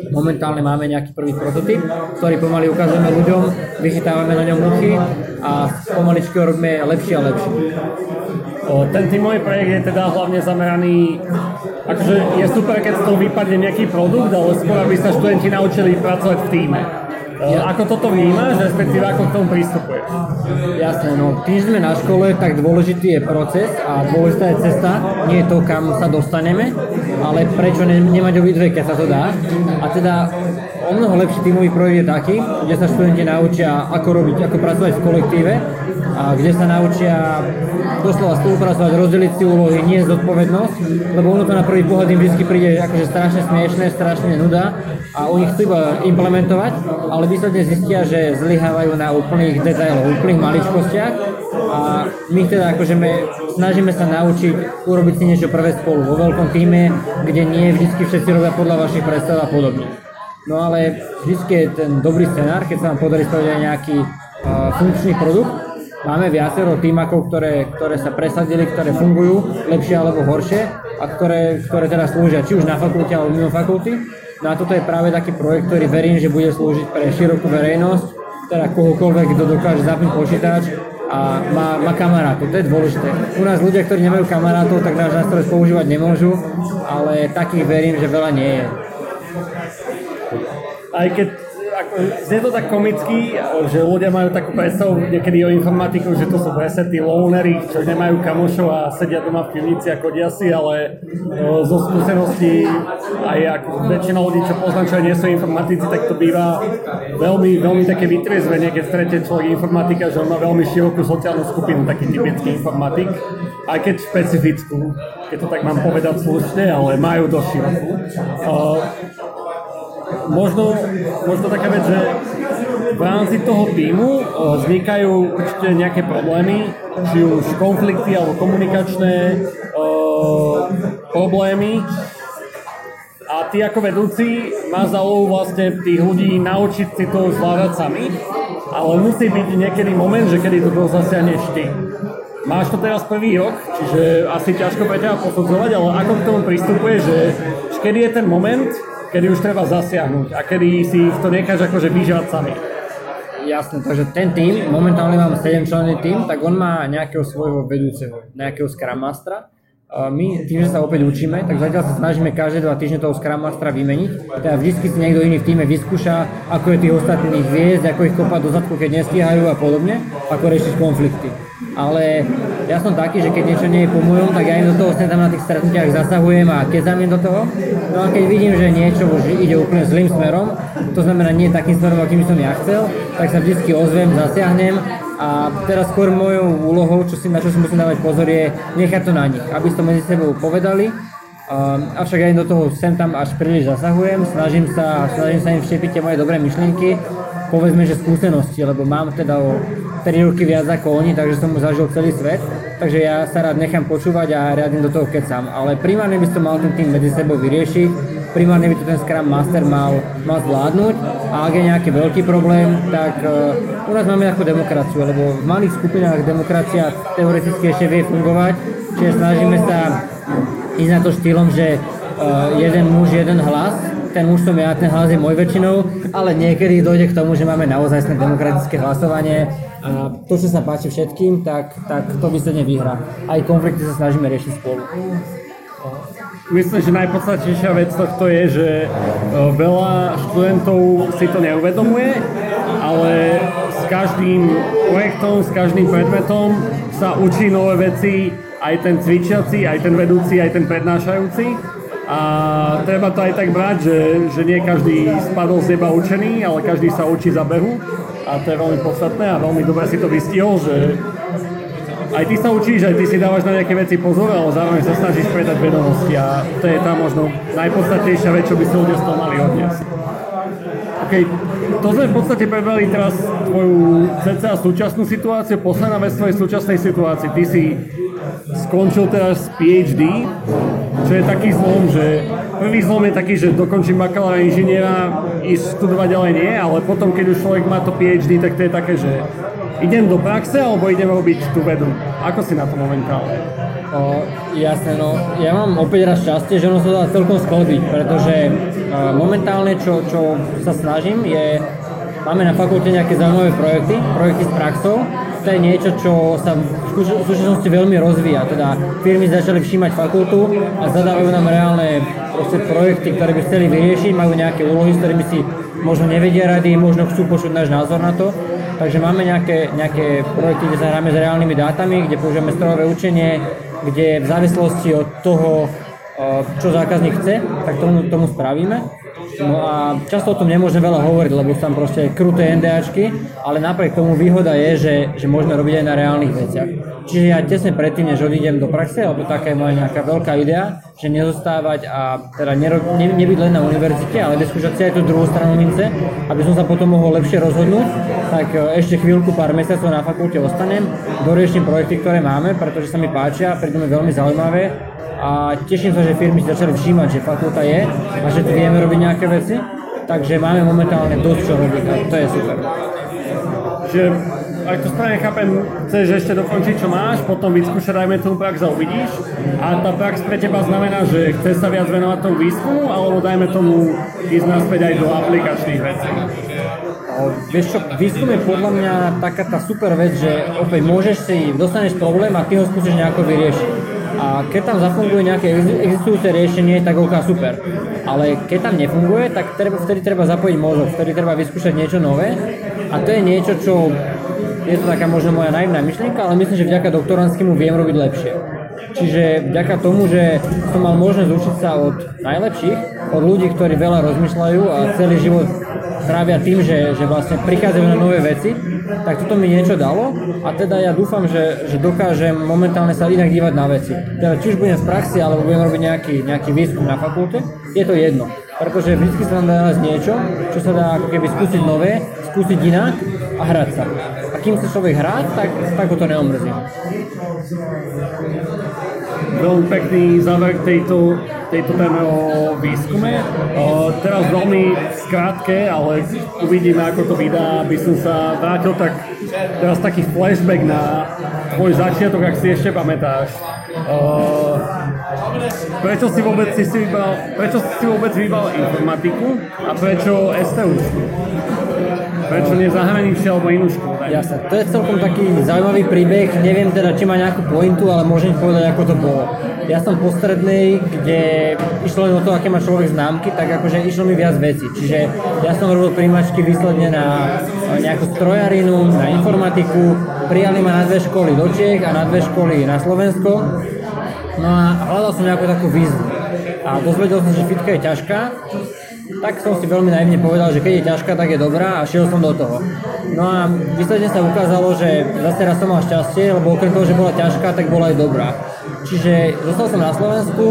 Momentálne máme nejaký prvý prototyp, ktorý pomaly ukazujeme ľuďom, vychytávame na ňom muchy a pomaličky ho robíme lepšie a lepšie. Ten tímový projekt je teda hlavne zameraný, akože je super, keď z toho vypadne nejaký produkt, ale skôr aby sa študenti naučili pracovať v týme. Ja. Ako toto vnímaš, respektíve ako k tomu pristupuješ? Jasné, no tým sme na škole, tak dôležitý je proces a dôležitá je cesta, nie je to, kam sa dostaneme, ale prečo ne, nemať obidve, keď sa to dá. A teda o mnoho lepší tímový projekt je taký, kde sa študenti naučia, ako robiť, ako pracovať v kolektíve a kde sa naučia doslova spolupracovať, rozdeliť si úlohy, nie zodpovednosť, lebo ono to na prvý pohľad im vždy príde akože strašne smiešné, strašne nuda a oni chcú iba implementovať, ale výsledne zistia, že zlyhávajú na úplných detailoch, úplných maličkostiach a my teda akože my snažíme sa naučiť urobiť si niečo prvé spolu vo veľkom týme, kde nie vždy všetci robia podľa vašich predstav a podobne. No ale vždy je ten dobrý scenár, keď sa vám podarí spraviť aj nejaký uh, funkčný produkt, Máme viacero týmakov, ktoré, ktoré sa presadili, ktoré fungujú lepšie alebo horšie a ktoré, ktoré teda slúžia či už na fakulte alebo mimo fakulty. No a toto je práve taký projekt, ktorý verím, že bude slúžiť pre širokú verejnosť, teda kohokoľvek, kto dokáže zapnúť počítač a má, má kamarátov, to je dôležité. U nás ľudia, ktorí nemajú kamarátov, tak náš nástroj používať nemôžu, ale takých verím, že veľa nie je. Aj keď ako, znie to tak komicky, že ľudia majú takú predstavu niekedy o informatiku, že to sú presne tí loanery, čo nemajú kamošov a sedia doma v pivnici a kodia si, ale o, zo skúseností aj ako väčšina ľudí, čo poznám, čo nie sú informatici, tak to býva veľmi, veľmi také vytriezvenie, keď stretne človek informatika, že on má veľmi širokú sociálnu skupinu, taký typický informatik, aj keď špecifickú, keď to tak mám povedať slušne, ale majú dosť širokú. Uh, možno, možno taká vec, že v rámci toho týmu eh, vznikajú určite nejaké problémy, či už konflikty alebo komunikačné uh, problémy. A ty ako vedúci má za vlastne tých ľudí naučiť si to zvládať sami, ale musí byť niekedy moment, že kedy to zasiahneš ty. Máš to teraz prvý rok, čiže asi ťažko pre teba posudzovať, ale ako k tomu pristupuje, že kedy je ten moment, kedy už treba zasiahnuť a kedy si to necháš akože vyžať sami. Jasné, takže ten tým, momentálne mám 7 členný tým, tak on má nejakého svojho vedúceho, nejakého Scrum Mastera. My tým, že sa opäť učíme, tak zatiaľ sa snažíme každé dva týždne toho Scrum Mastera vymeniť. Teda vždy si niekto iný v týme vyskúša, ako je tých ostatných viesť, ako ich kopať do zadku, keď nestíhajú a podobne, ako riešiť konflikty ale ja som taký, že keď niečo nie je po mojom, tak ja im do toho sem tam na tých stretnutiach zasahujem a keď im do toho. No a keď vidím, že niečo už ide úplne zlým smerom, to znamená nie takým smerom, akým som ja chcel, tak sa vždy ozvem, zasiahnem a teraz skôr mojou úlohou, čo si, na čo si musím dávať pozor, je nechať to na nich, aby to medzi sebou povedali, Um, avšak im do toho sem tam až príliš zasahujem, snažím sa, snažím sa im vštepiť tie moje dobré myšlienky, povedzme, že skúsenosti, lebo mám teda o 3 roky viac ako oni, takže som zažil celý svet, takže ja sa rád nechám počúvať a riadne do toho kecam. Ale primárne by som mal ten tým medzi sebou vyriešiť, primárne by to ten Scrum Master mal, mal zvládnuť a ak je nejaký veľký problém, tak uh, u nás máme nejakú demokraciu, lebo v malých skupinách demokracia teoreticky ešte vie fungovať, čiže snažíme sa ísť na to štýlom, že uh, jeden muž, jeden hlas, ten muž som ja, ten hlas je môj väčšinou, ale niekedy dojde k tomu, že máme naozaj demokratické hlasovanie a to, čo sa páči všetkým, tak, tak to vysledne vyhrá. Aj konflikty sa snažíme riešiť spolu. Myslím, že najpodstatnejšia vec tohto je, že veľa študentov si to neuvedomuje, ale s každým projektom, s každým predmetom sa učí nové veci aj ten cvičiaci, aj ten vedúci, aj ten prednášajúci. A treba to aj tak brať, že, že nie každý spadol z neba učený, ale každý sa učí za behu. A to je veľmi podstatné a veľmi dobre si to vystihol, že aj ty sa učíš, aj ty si dávaš na nejaké veci pozor, ale zároveň sa snažíš predať vedomosti a to je tá možno najpodstatnejšia vec, čo by si ľudia z toho mali odniesť. OK, to sme v podstate prebrali teraz tvoju cca súčasnú situáciu, posledná vec tvojej súčasnej situácii. Ty si skončil teraz PhD, čo je taký zlom, že prvý zlom je taký, že dokončím bakalára inžiniera, ísť študovať ďalej nie, ale potom, keď už človek má to PhD, tak to je také, že idem do praxe alebo idem robiť tú vedu. Ako si na to momentálne? O, jasné, no ja mám opäť raz šťastie, že ono sa dá celkom sklbiť, pretože o, momentálne čo, čo sa snažím je, máme na fakulte nejaké zaujímavé projekty, projekty s praxou, to je niečo, čo sa v súčasnosti veľmi rozvíja, teda firmy začali všímať fakultu a zadávajú nám reálne projekty, ktoré by chceli vyriešiť, majú nejaké úlohy, s ktorými si možno nevedia rady, možno chcú počuť náš názor na to Takže máme nejaké, nejaké projekty, kde sa hráme s reálnymi dátami, kde používame strojové učenie, kde v závislosti od toho, čo zákazník chce, tak tomu, tomu spravíme. No a často o tom nemôžeme veľa hovoriť, lebo sú tam proste kruté NDAčky, ale napriek tomu výhoda je, že, že môžeme robiť aj na reálnych veciach. Čiže ja tesne predtým, než odídem do praxe, alebo taká je moja nejaká veľká idea, že nezostávať a teda nero, ne, nebyť len na univerzite, ale vyskúšať si aj tú druhú stranu mince, aby som sa potom mohol lepšie rozhodnúť, tak e, ešte chvíľku, pár mesiacov na fakulte ostanem, doriešim projekty, ktoré máme, pretože sa mi páčia, prídu mi veľmi zaujímavé a teším sa, že firmy si začali všímať, že fakulta je a že tu vieme robiť nejaké veci, takže máme momentálne dosť čo robiť a to je super. Že ak to správne chápem, chceš ešte dokončiť, čo máš, potom vyskúšať, dajme tomu prax a uvidíš. A tá prax pre teba znamená, že chceš sa viac venovať tomu výskumu, alebo dajme tomu ísť naspäť aj do aplikačných vecí. O, vieš čo, výskum je podľa mňa taká tá super vec, že opäť môžeš si, dostaneš problém a ty ho skúsiš nejako vyriešiť. A keď tam zafunguje nejaké existujúce riešenie, tak ok, super. Ale keď tam nefunguje, tak treba, vtedy treba zapojiť mozog, vtedy treba vyskúšať niečo nové. A to je niečo, čo je to taká možno moja naivná myšlienka, ale myslím, že vďaka doktorantskému viem robiť lepšie. Čiže vďaka tomu, že som mal možnosť učiť sa od najlepších, od ľudí, ktorí veľa rozmýšľajú a celý život trávia tým, že, že vlastne prichádzajú na nové veci, tak toto mi niečo dalo a teda ja dúfam, že, že dokážem momentálne sa inak dívať na veci. Teda či už budem v praxi, alebo budem robiť nejaký, nejaký výskum na fakulte, je to jedno. Pretože vždy sa dá nájsť niečo, čo sa dá ako keby skúsiť nové, skúsiť inak a hrať sa. A kým sa človek hrá, tak, tak ho to neomrzí. Veľmi pekný záver tejto, tejto téme o výskume. Teraz veľmi skrátke, ale uvidíme, ako to vydá, aby som sa vrátil tak teraz taký flashback na tvoj začiatok, ak si ešte pamätáš. Prečo si vôbec si, si vybral, prečo si vôbec vybral informatiku a prečo STU? Prečo nie zahraničie alebo inú školu? Jasne, to je celkom taký zaujímavý príbeh, neviem teda, či má nejakú pointu, ale môžem povedať, ako to bolo. Ja som po strednej, kde išlo len o to, aké má človek známky, tak akože išlo mi viac veci. Čiže ja som robil príjmačky výsledne na nejakú strojarinu, na informatiku, prijali ma na dve školy do Čech a na dve školy na Slovensko. No a hľadal som nejakú takú výzvu. A dozvedel som, že fitka je ťažká, tak som si veľmi naivne povedal, že keď je ťažká, tak je dobrá a šiel som do toho. No a výsledne sa ukázalo, že zase raz som mal šťastie, lebo okrem toho, že bola ťažká, tak bola aj dobrá. Čiže zostal som na Slovensku,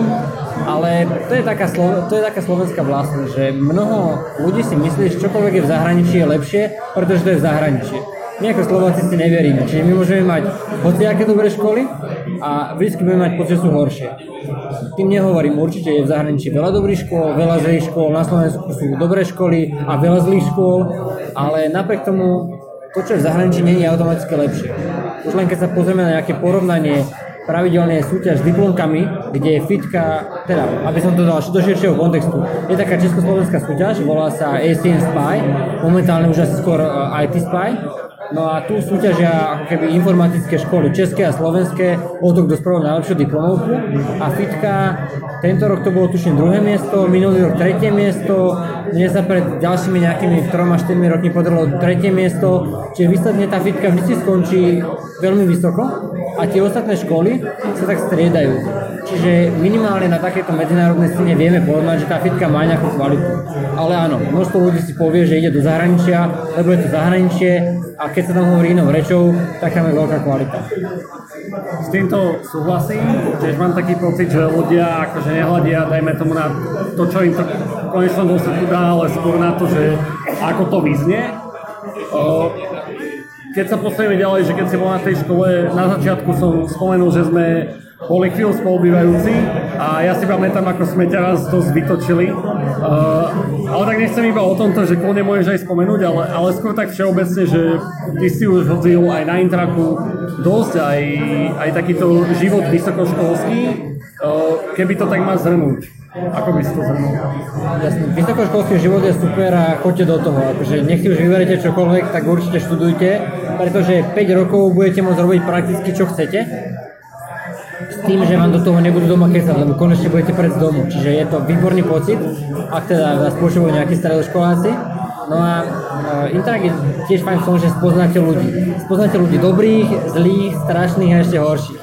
ale to je taká, to je taká slovenská vlastnosť, že mnoho ľudí si myslí, že čokoľvek je v zahraničí je lepšie, pretože to je v zahraničí. My ako Slováci si neveríme, čiže my môžeme mať hociaké dobré školy a vždy budeme mať pocit, že sú horšie. Tým nehovorím, určite je v zahraničí veľa dobrých škôl, veľa zlých škôl, na Slovensku sú dobré školy a veľa zlých škôl, ale napriek tomu to, čo je v zahraničí, nie je automaticky lepšie. Už len keď sa pozrieme na nejaké porovnanie pravidelne súťaž s diplomkami, kde je fitka, teda, aby som to dal do širšieho kontextu, je taká československá súťaž, volá sa ACN Spy, momentálne už asi skôr uh, IT Spy, No a tu súťažia ako keby informatické školy, české a slovenské, o to, kto spravil najlepšiu diplomovku. A Fitka, tento rok to bolo tuším druhé miesto, minulý rok tretie miesto, mne sa pred ďalšími nejakými 3-4 rokmi podarilo tretie miesto, čiže výsledne tá Fitka vždy skončí veľmi vysoko a tie ostatné školy sa tak striedajú. Čiže minimálne na takéto medzinárodnej scéne vieme povedať, že tá fitka má nejakú kvalitu. Ale áno, množstvo ľudí si povie, že ide do zahraničia, lebo je to zahraničie a keď sa tam hovorí inou rečou, tak tam je veľká kvalita. S týmto súhlasím, tiež mám taký pocit, že ľudia akože nehľadia, dajme tomu na to, čo im to konečnom dôsledku dá, ale skôr na to, že ako to vyznie. Keď sa posunieme ďalej, že keď si bol na tej škole, na začiatku som spomenul, že sme boli chvíľu spolubývajúci a ja si pamätám, ako sme ťa raz dosť vytočili, ale tak nechcem iba o tomto, že kľudne môžeš aj spomenúť, ale, ale skôr tak všeobecne, že ty si už hodil aj na intraku dosť, aj, aj takýto život vysokoškolský. Uh, keby to tak má zhrnúť, ako by si to zhrnul? Jasne, vysokoškolský život je super a choďte do toho. Akože nech si už vyberete čokoľvek, tak určite študujte, pretože 5 rokov budete môcť robiť prakticky čo chcete s tým, že vám do toho nebudú doma kesať, lebo konečne budete pred domu. Čiže je to výborný pocit, ak teda vás počúvajú nejakí stredoškoláci. No a uh, Interact je tiež fajn v tom, že spoznáte ľudí. Spoznáte ľudí dobrých, zlých, strašných a ešte horších.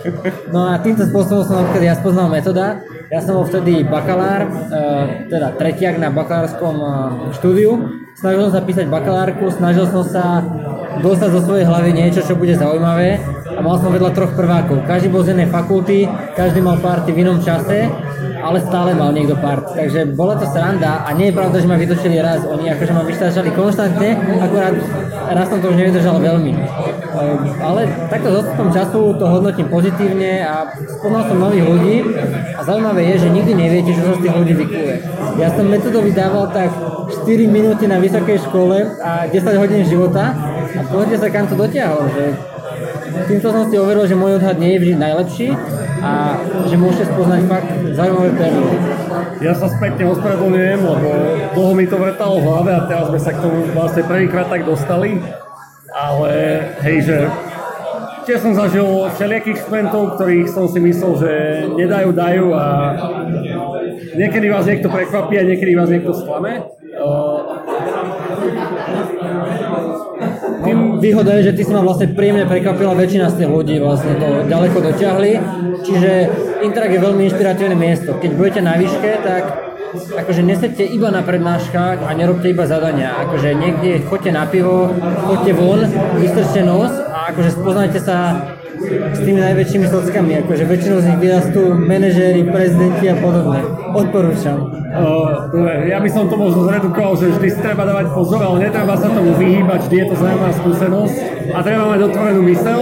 No a týmto spôsobom som napríklad ja spoznal metoda. Ja som bol vtedy bakalár, uh, teda tretiak na bakalárskom uh, štúdiu. Snažil som sa písať bakalárku, snažil som sa dostať zo svojej hlavy niečo, čo bude zaujímavé mal som vedľa troch prvákov. Každý bol z jednej fakulty, každý mal party v inom čase, ale stále mal niekto part. Takže bola to sranda a nie je pravda, že ma vytočili raz. Oni akože ma vyštáčali konštantne, akurát raz som to už nevydržal veľmi. Ehm, ale takto s odstupom času to hodnotím pozitívne a spoznal som nových ľudí a zaujímavé je, že nikdy neviete, čo sa z tých ľudí vykuje. Ja som metodovi dával tak 4 minúty na vysokej škole a 10 hodín života a pozrite sa, kam to dotiahol, že týmto som si overil, že môj odhad nie je vždy najlepší a že môžete spoznať fakt zaujímavé perly. Ja sa spätne ospravedlňujem, lebo dlho mi to vrtalo v hlave a teraz sme sa k tomu vlastne prvýkrát tak dostali. Ale hej, že tiež som zažil všelijakých študentov, ktorých som si myslel, že nedajú, dajú a niekedy vás niekto prekvapí a niekedy vás niekto sklame. Tým výhoda je, že ty si ma vlastne príjemne prekvapila, väčšina z tých ľudí vlastne to ďaleko dotiahli, čiže Interact je veľmi inšpiratívne miesto. Keď budete na výške, tak akože nesedte iba na prednáškach a nerobte iba zadania. Akože niekde choďte na pivo, choďte von, vystrčte nos a akože spoznajte sa s tými najväčšími sockami, akože väčšinou z nich vyrastú manažéri, prezidenti a podobne. Odporúčam. Uh, ja by som to možno zredukoval, že vždy treba dávať pozor, ale netreba sa tomu vyhýbať, vždy je to zaujímavá skúsenosť a treba mať otvorenú mysel,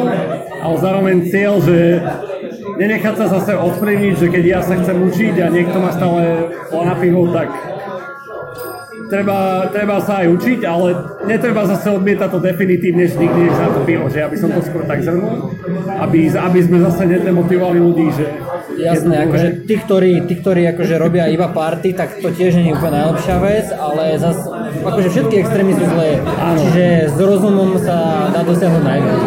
ale zároveň cieľ, že nenechať sa zase odprevniť, že keď ja sa chcem učiť a niekto ma stále na pivo, tak treba, treba sa aj učiť, ale netreba zase odmietať to definitívne, že nikdy než na to pivo, že ja by som to skôr tak zhrnul, aby, aby sme zase nedemotivovali ľudí, že Jasné, akože tí, ktorí, tí, ktorí akože robia iba party, tak to tiež nie je úplne najlepšia vec, ale zase, akože všetky extrémy sú zlé, čiže s rozumom sa dá dosiahnuť najviac.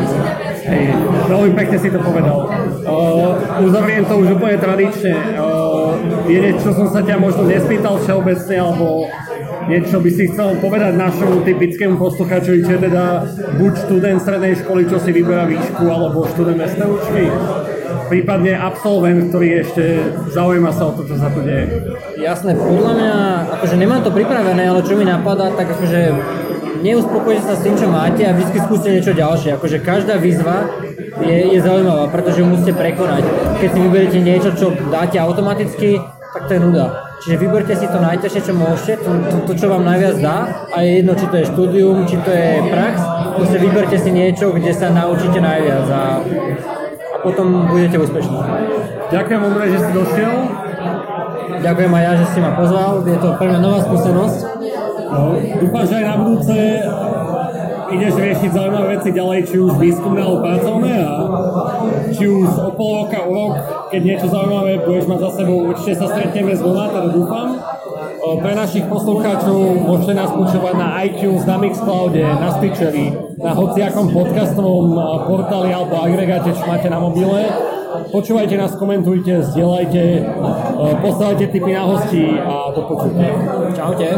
Hej, veľmi pekne si to povedal. Uh, uzavriem to už úplne tradične. Uh, je niečo, čo som sa ťa možno nespýtal všeobecne, alebo niečo by si chcel povedať našemu typickému posluchačovi, čo je teda buď študent strednej školy, čo si vyberá výšku, alebo študent mestnej učky? prípadne absolvent, ktorý ešte zaujíma sa o to, čo sa tu deje. Jasné, podľa mňa, akože nemám to pripravené, ale čo mi napadá, tak akože neuspokojte sa s tým, čo máte a vždy skúste niečo ďalšie. Akože každá výzva je, je zaujímavá, pretože ju musíte prekonať. Keď si vyberiete niečo, čo dáte automaticky, tak to je nuda. Čiže vyberte si to najťažšie, čo môžete, to, to, to, čo vám najviac dá a je jedno, či to je štúdium, či to je prax, proste vyberte si niečo, kde sa naučíte najviac a potom budete úspešní. Ďakujem, Ondrej, že si došiel. Ďakujem aj ja, že si ma pozval. Je to pre mňa nová skúsenosť. No, dúfam, že aj na budúce ideš riešiť zaujímavé veci ďalej, či už výskumné alebo pracovné a či už o pol roka, o rok, keď niečo zaujímavé budeš mať za sebou, určite sa stretneme znova, teda dúfam. Pre našich poslucháčov môžete nás počúvať na iTunes, na Mixcloude, na Stitcheri, na hociakom podcastovom portáli alebo agregáte, čo máte na mobile. Počúvajte nás, komentujte, zdieľajte, posielajte tipy na hosti a do počutia. Čaute.